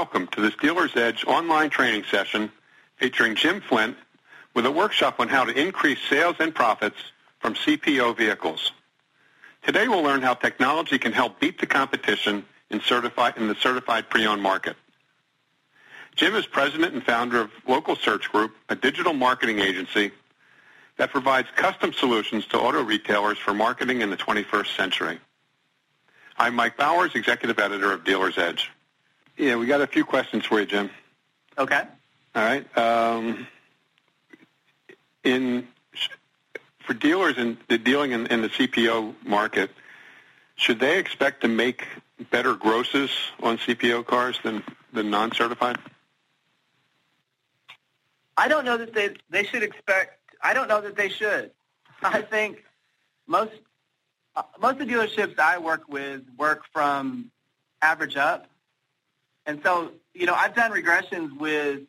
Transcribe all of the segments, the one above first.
welcome to this DealersEdge online training session featuring Jim Flint with a workshop on how to increase sales and profits from CPO vehicles. Today we'll learn how technology can help beat the competition in, certified, in the certified pre-owned market. Jim is president and founder of Local Search Group, a digital marketing agency that provides custom solutions to auto retailers for marketing in the 21st century. I'm Mike Bowers, executive editor of DealersEdge. Yeah, we got a few questions for you, Jim. Okay. All right. Um, in for dealers in the dealing in, in the CPO market, should they expect to make better grosses on CPO cars than than non-certified? I don't know that they they should expect. I don't know that they should. I think most uh, most of the dealerships I work with work from average up, and so you know I've done regressions with.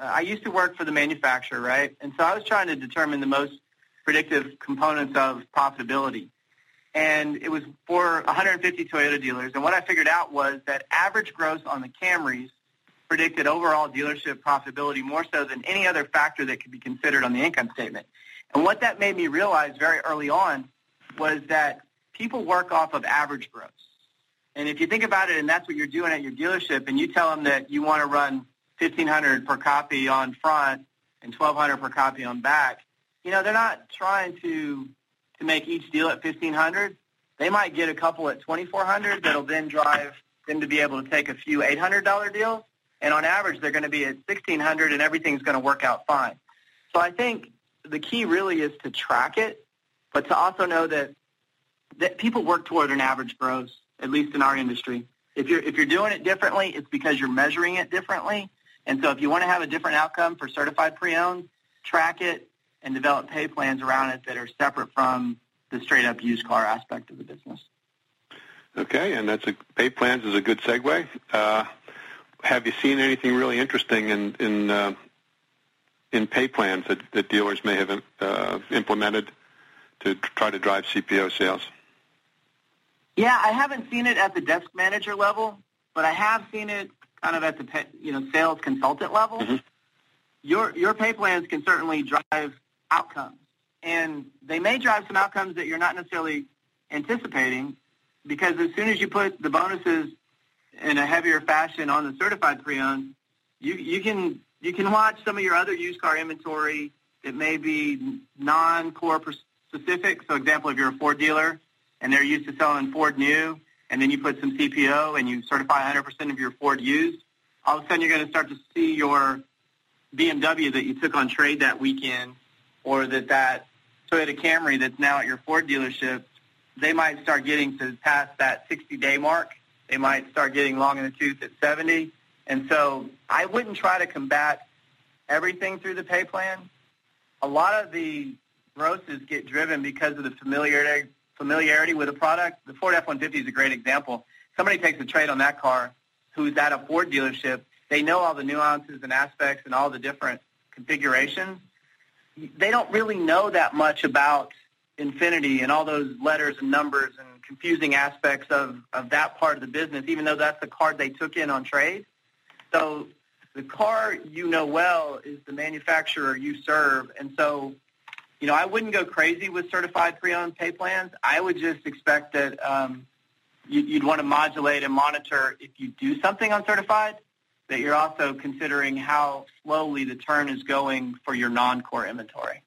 Uh, I used to work for the manufacturer, right? And so I was trying to determine the most predictive components of profitability. And it was for 150 Toyota dealers. And what I figured out was that average gross on the Camrys predicted overall dealership profitability more so than any other factor that could be considered on the income statement. And what that made me realize very early on was that people work off of average gross. And if you think about it, and that's what you're doing at your dealership, and you tell them that you want to run 1500 per copy on front and 1200 per copy on back, you know, they're not trying to to make each deal at 1500. They might get a couple at 2400 that'll then drive them to be able to take a few $800 deals and on average they're going to be at 1600 and everything's going to work out fine. So I think the key really is to track it, but to also know that that people work toward an average gross, at least in our industry. If you're if you're doing it differently, it's because you're measuring it differently. And so if you want to have a different outcome for certified pre-owned, track it and develop pay plans around it that are separate from the straight up used car aspect of the business. Okay, and that's a pay plans is a good segue. Uh, have you seen anything really interesting in in uh, in pay plans that, that dealers may have uh, implemented to try to drive CPO sales? Yeah, I haven't seen it at the desk manager level, but I have seen it kind of at the you know sales consultant level. Mm-hmm. Your your pay plans can certainly drive outcomes, and they may drive some outcomes that you're not necessarily anticipating, because as soon as you put the bonuses in a heavier fashion on the certified pre-owned, you you can you can watch some of your other used car inventory that may be non-core specific. So, example, if you're a Ford dealer and they're used to selling Ford new, and then you put some CPO and you certify 100% of your Ford used, all of a sudden you're going to start to see your BMW that you took on trade that weekend, or that that Toyota Camry that's now at your Ford dealership, they might start getting to past that 60-day mark they might start getting long in the tooth at 70. And so I wouldn't try to combat everything through the pay plan. A lot of the grosses get driven because of the familiarity familiarity with a product. The Ford F-150 is a great example. Somebody takes a trade on that car who's at a Ford dealership. They know all the nuances and aspects and all the different configurations. They don't really know that much about Infiniti and all those letters and numbers and confusing aspects of, of that part of the business, even though that's the card they took in on trade. So the car you know well is the manufacturer you serve. And so, you know, I wouldn't go crazy with certified pre-owned pay plans. I would just expect that um, you, you'd want to modulate and monitor if you do something on certified, that you're also considering how slowly the turn is going for your non-core inventory.